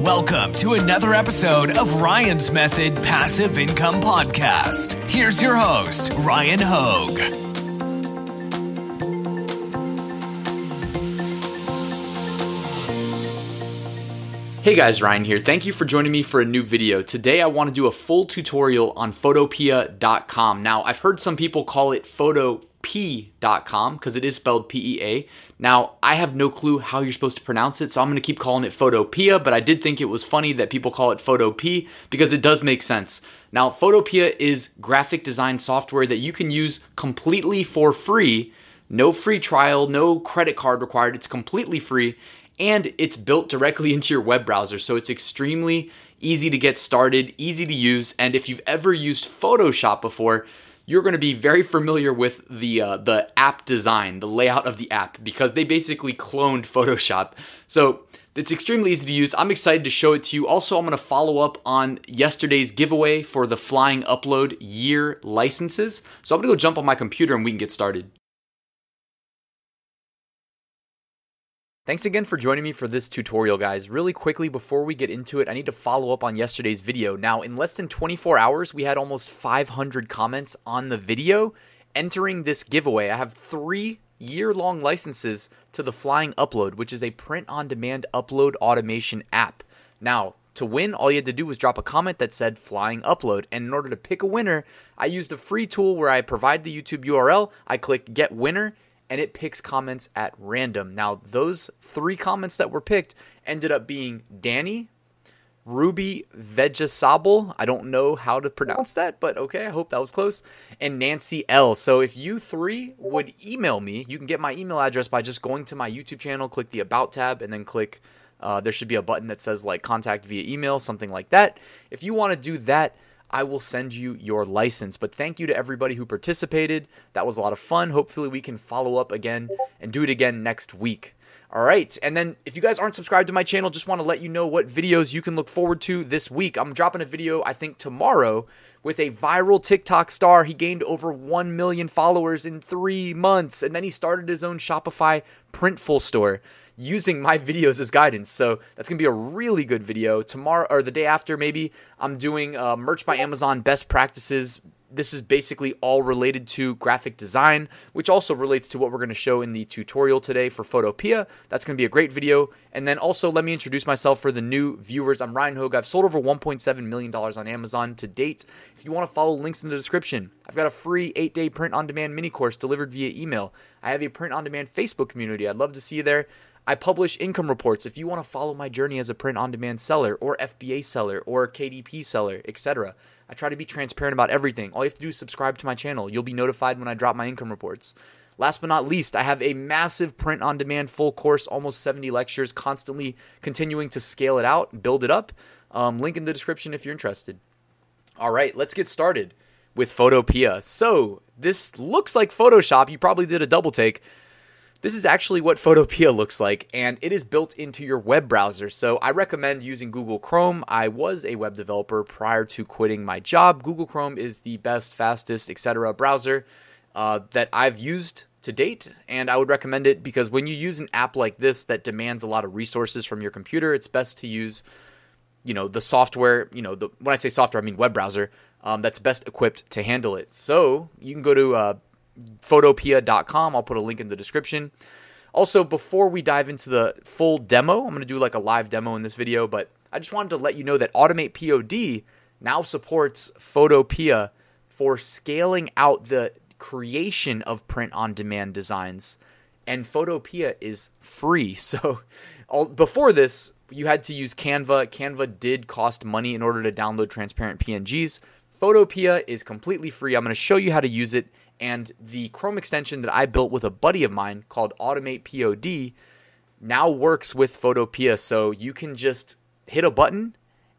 Welcome to another episode of Ryan's Method Passive Income Podcast. Here's your host, Ryan Hogue. Hey guys, Ryan here. Thank you for joining me for a new video. Today I want to do a full tutorial on photopia.com. Now, I've heard some people call it photopea.com because it is spelled P-E-A. Now, I have no clue how you're supposed to pronounce it, so I'm to keep calling it Photopea, but I did think it was funny that people call it Photopea because it does make sense. Now, Photopea is graphic design software that you can use completely for free. No free trial, no credit card required. It's completely free and it's built directly into your web browser. So it's extremely easy to get started, easy to use, and if you've ever used Photoshop before, you're going to be very familiar with the uh, the app design, the layout of the app, because they basically cloned Photoshop. So it's extremely easy to use. I'm excited to show it to you. Also, I'm going to follow up on yesterday's giveaway for the Flying Upload year licenses. So I'm going to go jump on my computer and we can get started. Thanks again for joining me for this tutorial, guys. Really quickly, before we get into it, I need to follow up on yesterday's video. Now, in less than 24 hours, we had almost 500 comments on the video entering this giveaway. I have three year-long licenses to the Flying Upload, which is a print-on-demand upload automation app. Now, to win, all you had to do was drop a comment that said Flying Upload. And in order to pick a winner, I used a free tool where I provide the YouTube URL, I click Get Winner, and it picks comments at random. Now, those three comments that were picked ended up being Danny, Ruby Vegesable. I don't know how to pronounce that, but okay, I hope that was close. And Nancy L. So if you three would email me, you can get my email address by just going to my YouTube channel, click the About tab, and then click. Uh, there should be a button that says like contact via email, something like that. If you want to do that, I will send you your license. But thank you to everybody who participated. That was a lot of fun. Hopefully, we can follow up again and do it again next week. All right. And then if you guys aren't subscribed to my channel, just want to let you know what videos you can look forward to this week. I'm dropping a video, I think, tomorrow with a viral TikTok star. He gained over 1 million followers in three months, and then he started his own Shopify Printful store using my videos as guidance. So that's gonna be a really good video. Tomorrow or the day after, maybe I'm doing uh, merch by Amazon best practices. This is basically all related to graphic design, which also relates to what we're going to show in the tutorial today for Photopia. That's going to be a great video. And then also, let me introduce myself for the new viewers. I'm Ryan Hogue. I've sold over $1.7 million on Amazon to date. If you want to follow links in the description, I've got a free eight day print on demand mini course delivered via email. I have a print on demand Facebook community. I'd love to see you there. I publish income reports. If you want to follow my journey as a print on demand seller or FBA seller or KDP seller, etc., I try to be transparent about everything. All you have to do is subscribe to my channel. You'll be notified when I drop my income reports. Last but not least, I have a massive print on demand full course, almost 70 lectures, constantly continuing to scale it out, build it up. Um, link in the description if you're interested. All right, let's get started with Photopia. So, this looks like Photoshop. You probably did a double take. This is actually what Photopea looks like, and it is built into your web browser. So I recommend using Google Chrome. I was a web developer prior to quitting my job. Google Chrome is the best, fastest, etc. browser uh, that I've used to date, and I would recommend it because when you use an app like this that demands a lot of resources from your computer, it's best to use, you know, the software. You know, the, when I say software, I mean web browser. Um, that's best equipped to handle it. So you can go to uh, photopea.com. I'll put a link in the description. Also, before we dive into the full demo, I'm going to do like a live demo in this video, but I just wanted to let you know that Automate POD now supports Photopia for scaling out the creation of print on demand designs. And Photopia is free. So, all, before this, you had to use Canva. Canva did cost money in order to download transparent PNGs. Photopia is completely free. I'm going to show you how to use it and the Chrome extension that I built with a buddy of mine called Automate POD now works with Photopea. So you can just hit a button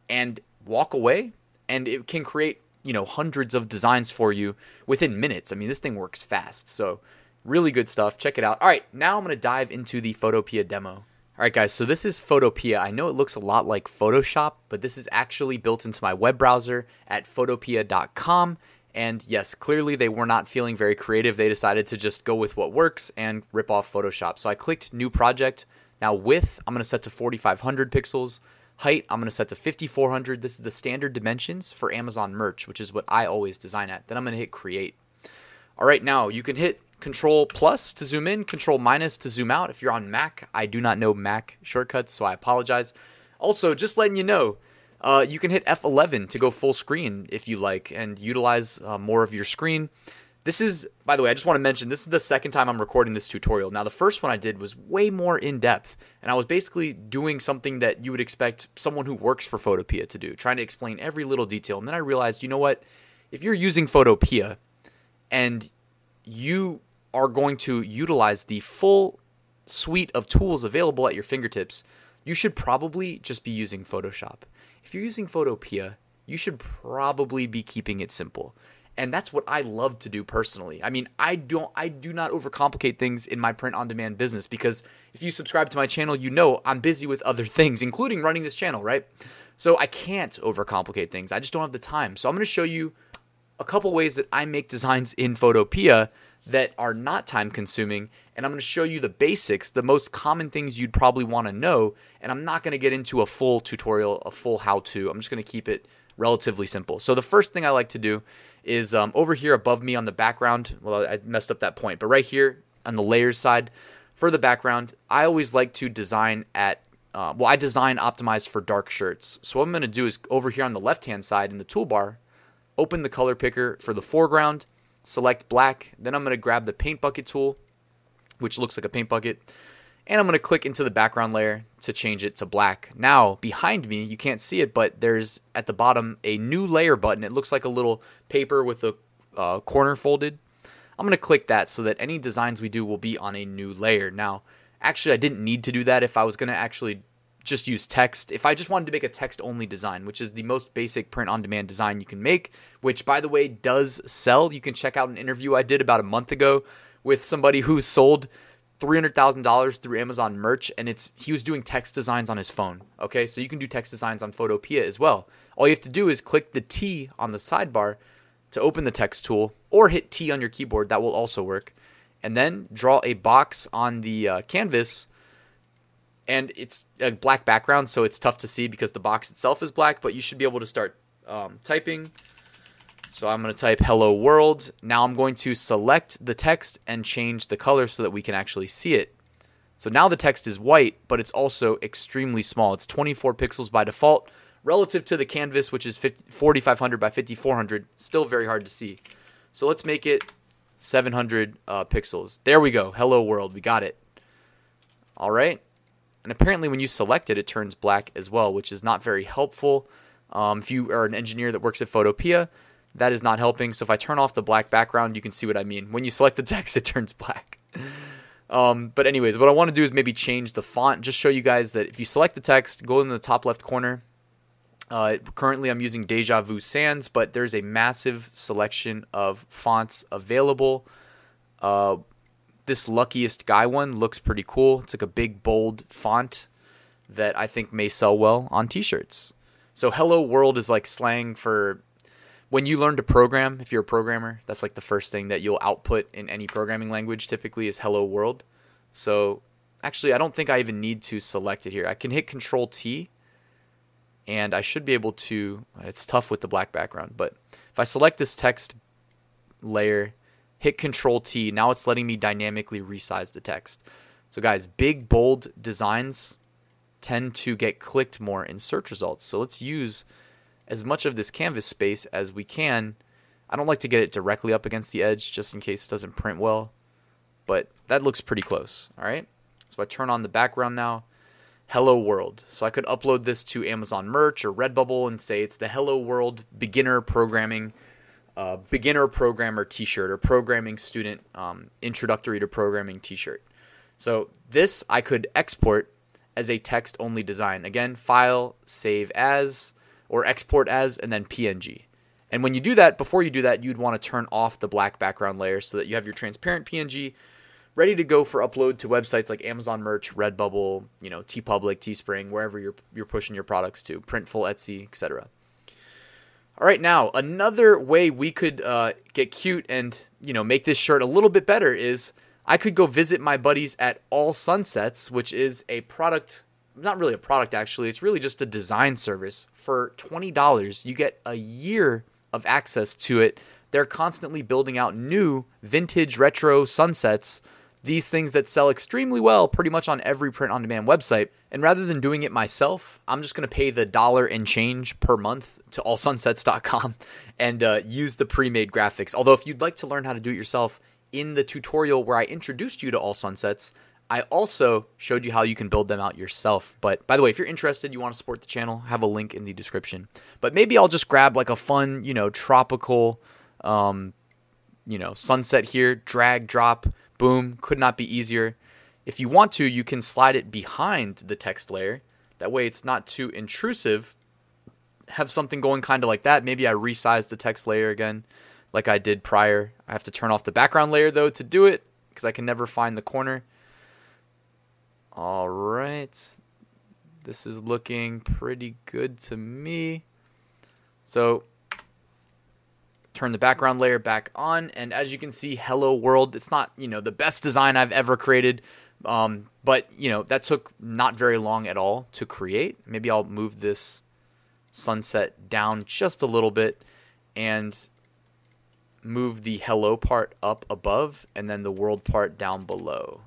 and walk away, and it can create you know hundreds of designs for you within minutes. I mean, this thing works fast. So really good stuff. Check it out. All right, now I'm gonna dive into the Photopea demo. All right, guys, so this is Photopea. I know it looks a lot like Photoshop, but this is actually built into my web browser at photopea.com. And yes, clearly they were not feeling very creative. They decided to just go with what works and rip off Photoshop. So I clicked New Project. Now, width, I'm going to set to 4500 pixels. Height, I'm going to set to 5400. This is the standard dimensions for Amazon merch, which is what I always design at. Then I'm going to hit Create. All right, now you can hit Control plus to zoom in, Control minus to zoom out. If you're on Mac, I do not know Mac shortcuts, so I apologize. Also, just letting you know, uh, you can hit F11 to go full screen if you like and utilize uh, more of your screen. This is, by the way, I just want to mention this is the second time I'm recording this tutorial. Now, the first one I did was way more in depth, and I was basically doing something that you would expect someone who works for Photopia to do, trying to explain every little detail. And then I realized, you know what? If you're using Photopia and you are going to utilize the full suite of tools available at your fingertips, you should probably just be using Photoshop. If you're using Photopea, you should probably be keeping it simple. And that's what I love to do personally. I mean, I don't I do not overcomplicate things in my print on demand business because if you subscribe to my channel, you know I'm busy with other things, including running this channel, right? So I can't overcomplicate things. I just don't have the time. So I'm going to show you a couple ways that I make designs in Photopea that are not time consuming. And I'm going to show you the basics, the most common things you'd probably want to know. And I'm not going to get into a full tutorial, a full how to. I'm just going to keep it relatively simple. So the first thing I like to do is um, over here above me on the background. Well, I messed up that point, but right here on the layers side for the background, I always like to design at uh, well, I design optimized for dark shirts. So what I'm going to do is over here on the left hand side in the toolbar, open the color picker for the foreground select black. Then I'm going to grab the paint bucket tool, which looks like a paint bucket. And I'm going to click into the background layer to change it to black. Now, behind me, you can't see it, but there's at the bottom a new layer button. It looks like a little paper with a uh, corner folded. I'm going to click that so that any designs we do will be on a new layer. Now, actually, I didn't need to do that if I was going to actually just use text. If I just wanted to make a text only design, which is the most basic print on demand design you can make, which by the way does sell, you can check out an interview I did about a month ago with somebody who sold $300,000 through Amazon merch and it's he was doing text designs on his phone. Okay? So you can do text designs on Photopea as well. All you have to do is click the T on the sidebar to open the text tool or hit T on your keyboard. That will also work. And then draw a box on the uh, canvas and it's a black background, so it's tough to see because the box itself is black. But you should be able to start um, typing. So I'm going to type "Hello World." Now I'm going to select the text and change the color so that we can actually see it. So now the text is white, but it's also extremely small. It's 24 pixels by default relative to the canvas, which is 4500 by 5400. Still very hard to see. So let's make it 700 uh, pixels. There we go. Hello World. We got it. All right. And apparently, when you select it, it turns black as well, which is not very helpful. Um, if you are an engineer that works at Photopea, that is not helping. So if I turn off the black background, you can see what I mean. When you select the text, it turns black. um, but anyways, what I want to do is maybe change the font. Just show you guys that if you select the text, go in the top left corner. Uh, currently, I'm using Deja Vu Sans, but there's a massive selection of fonts available. Uh, this luckiest guy one looks pretty cool. It's like a big bold font that I think may sell well on t-shirts. So hello world is like slang for when you learn to program, if you're a programmer, that's like the first thing that you'll output in any programming language typically is hello world. So actually I don't think I even need to select it here. I can hit control T and I should be able to it's tough with the black background, but if I select this text layer hit Control T. Now it's letting me dynamically resize the text. So, guys, big, bold designs tend to get clicked more in search results. So, let's use as much of this canvas space as we can. I don't like to get it directly up against the edge just in case it doesn't print well, but that looks pretty close. All right. So, I turn on the background now. Hello World. So, I could upload this to Amazon Merch or Redbubble and say it's the Hello World beginner programming uh, beginner programmer T-shirt or programming student um, introductory to programming T-shirt. So this I could export as a text only design. Again, file, save as, or export as, and then PNG. And when you do that, before you do that, you'd want to turn off the black background layer so that you have your transparent PNG ready to go for upload to websites like Amazon Merch, Redbubble, you know, TeePublic, Teespring, wherever you're you're pushing your products to, Printful, Etsy, etc. All right, now another way we could uh, get cute and you know make this shirt a little bit better is I could go visit my buddies at All Sunsets, which is a product, not really a product actually. It's really just a design service. For twenty dollars, you get a year of access to it. They're constantly building out new vintage retro sunsets, these things that sell extremely well pretty much on every print on demand website. And rather than doing it myself, I'm just going to pay the dollar and change per month to allsunsets.com and uh, use the pre made graphics. Although, if you'd like to learn how to do it yourself, in the tutorial where I introduced you to All Sunsets, I also showed you how you can build them out yourself. But by the way, if you're interested, you want to support the channel, have a link in the description. But maybe I'll just grab like a fun, you know, tropical, um, you know, sunset here, drag, drop, boom. Could not be easier. If you want to, you can slide it behind the text layer. That way it's not too intrusive. Have something going kind of like that. Maybe I resize the text layer again like I did prior. I have to turn off the background layer though to do it because I can never find the corner. All right. This is looking pretty good to me. So turn the background layer back on and as you can see hello world it's not you know the best design i've ever created um, but you know that took not very long at all to create maybe i'll move this sunset down just a little bit and move the hello part up above and then the world part down below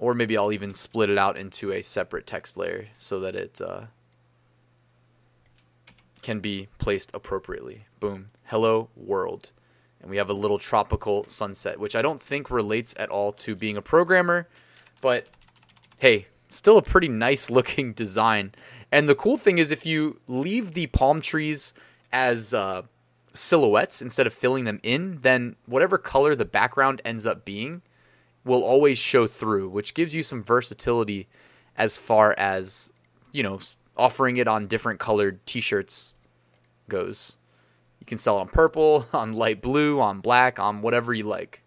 or maybe I'll even split it out into a separate text layer so that it uh, can be placed appropriately. Boom. Hello, world. And we have a little tropical sunset, which I don't think relates at all to being a programmer, but hey, still a pretty nice looking design. And the cool thing is, if you leave the palm trees as uh, silhouettes instead of filling them in, then whatever color the background ends up being will always show through, which gives you some versatility as far as, you know, offering it on different colored t shirts goes. You can sell on purple, on light blue, on black, on whatever you like.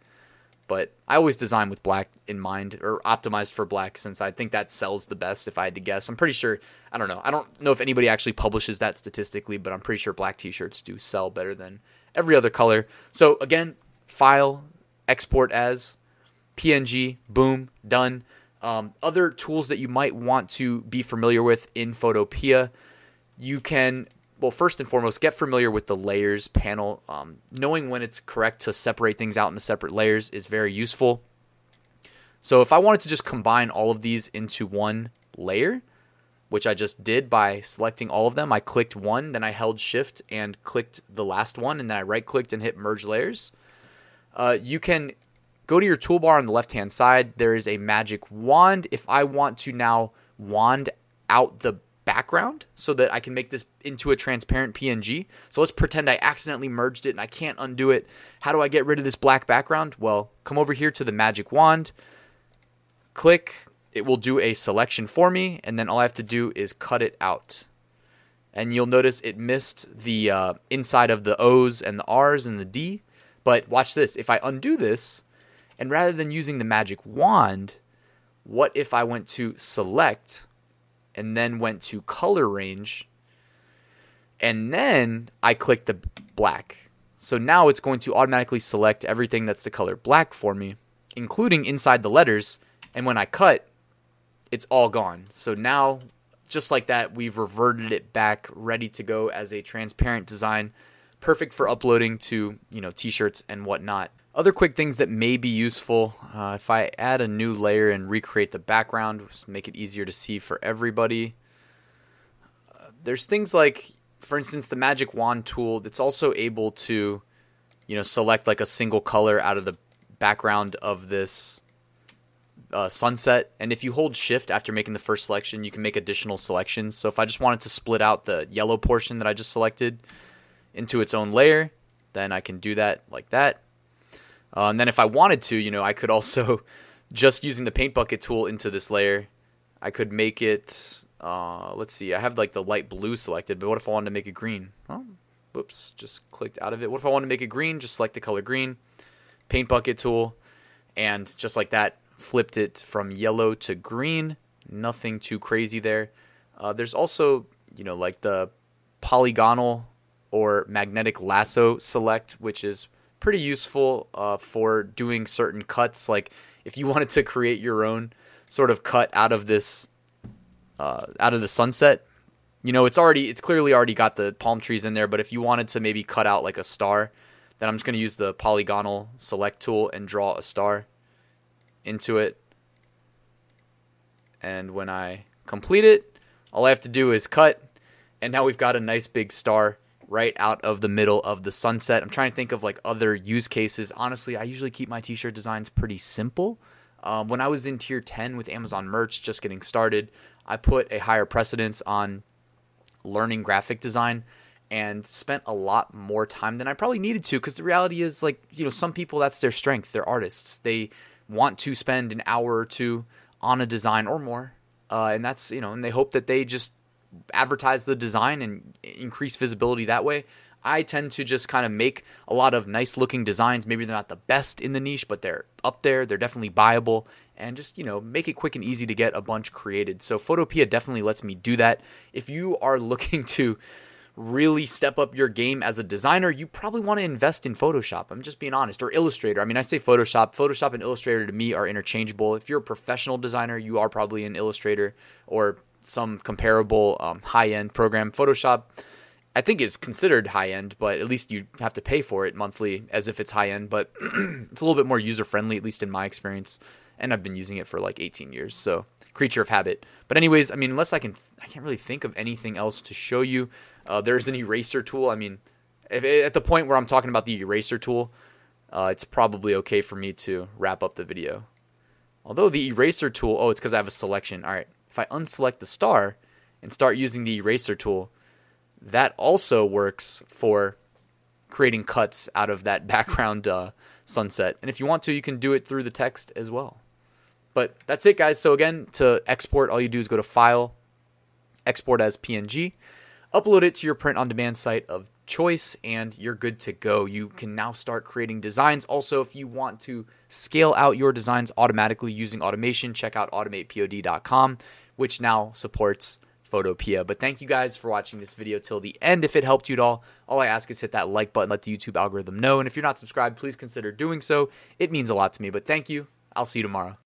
But I always design with black in mind or optimized for black since I think that sells the best if I had to guess. I'm pretty sure, I don't know. I don't know if anybody actually publishes that statistically, but I'm pretty sure black t shirts do sell better than every other color. So again, file, export as, PNG, boom, done. Um, other tools that you might want to be familiar with in Photopea, you can, well, first and foremost, get familiar with the layers panel. Um, knowing when it's correct to separate things out into separate layers is very useful. So if I wanted to just combine all of these into one layer, which I just did by selecting all of them, I clicked one, then I held shift and clicked the last one, and then I right clicked and hit merge layers. Uh, you can Go to your toolbar on the left hand side. There is a magic wand. If I want to now wand out the background so that I can make this into a transparent PNG. So let's pretend I accidentally merged it and I can't undo it. How do I get rid of this black background? Well, come over here to the magic wand, click, it will do a selection for me, and then all I have to do is cut it out. And you'll notice it missed the uh, inside of the O's and the R's and the D. But watch this. If I undo this, and rather than using the magic wand, what if I went to select and then went to color range and then I click the black. So now it's going to automatically select everything that's the color black for me, including inside the letters. And when I cut, it's all gone. So now, just like that, we've reverted it back, ready to go as a transparent design, perfect for uploading to you know t-shirts and whatnot. Other quick things that may be useful uh, if I add a new layer and recreate the background, just make it easier to see for everybody. Uh, there's things like, for instance, the magic wand tool. It's also able to, you know, select like a single color out of the background of this uh, sunset. And if you hold shift after making the first selection, you can make additional selections. So if I just wanted to split out the yellow portion that I just selected into its own layer, then I can do that like that. Uh, and then if I wanted to, you know, I could also just using the paint bucket tool into this layer, I could make it, uh, let's see, I have like the light blue selected, but what if I wanted to make it green? Oh, whoops, just clicked out of it. What if I wanted to make it green? Just select the color green, paint bucket tool, and just like that, flipped it from yellow to green. Nothing too crazy there. Uh, there's also, you know, like the polygonal or magnetic lasso select, which is pretty useful uh, for doing certain cuts. Like if you wanted to create your own sort of cut out of this, uh, out of the sunset, you know, it's already, it's clearly already got the palm trees in there. But if you wanted to maybe cut out like a star, then I'm just going to use the polygonal select tool and draw a star into it. And when I complete it, all I have to do is cut. And now we've got a nice big star right out of the middle of the sunset. I'm trying to think of like other use cases. Honestly, I usually keep my t-shirt designs pretty simple. Um, when I was in tier 10 with Amazon merch, just getting started, I put a higher precedence on learning graphic design and spent a lot more time than I probably needed to because the reality is like, you know, some people that's their strength, they're artists. They want to spend an hour or two on a design or more. Uh, and that's, you know, and they hope that they just advertise the design and increase visibility that way. I tend to just kind of make a lot of nice looking designs. Maybe they're not the best in the niche, but they're up there. They're definitely buyable and just, you know, make it quick and easy to get a bunch created. So Photopea definitely lets me do that. If you are looking to really step up your game as a designer, you probably want to invest in Photoshop. I'm just being honest, or Illustrator. I mean, I say Photoshop. Photoshop and Illustrator to me are interchangeable. If you're a professional designer, you are probably an Illustrator or some comparable um, high end program. Photoshop, I think, is considered high end, but at least you have to pay for it monthly as if it's high end. But it's a little bit more user friendly, at least in my experience. And I've been using it for like 18 years. So, creature of habit. But, anyways, I mean, unless I can, I can't really think of anything else to show you. Uh, there's an eraser tool. I mean, if, at the point where I'm talking about the eraser tool, uh, it's probably okay for me to wrap up the video. Although the eraser tool, oh, it's because I have a selection. All right, if I unselect the star and start using the eraser tool, that also works for creating cuts out of that background uh, sunset. And if you want to, you can do it through the text as well. But that's it, guys. So again, to export, all you do is go to File, Export as PNG upload it to your print on demand site of choice and you're good to go. You can now start creating designs. Also, if you want to scale out your designs automatically using automation, check out automatepod.com, which now supports Photopia. But thank you guys for watching this video till the end. If it helped you at all, all I ask is hit that like button, let the YouTube algorithm know. And if you're not subscribed, please consider doing so. It means a lot to me. But thank you. I'll see you tomorrow.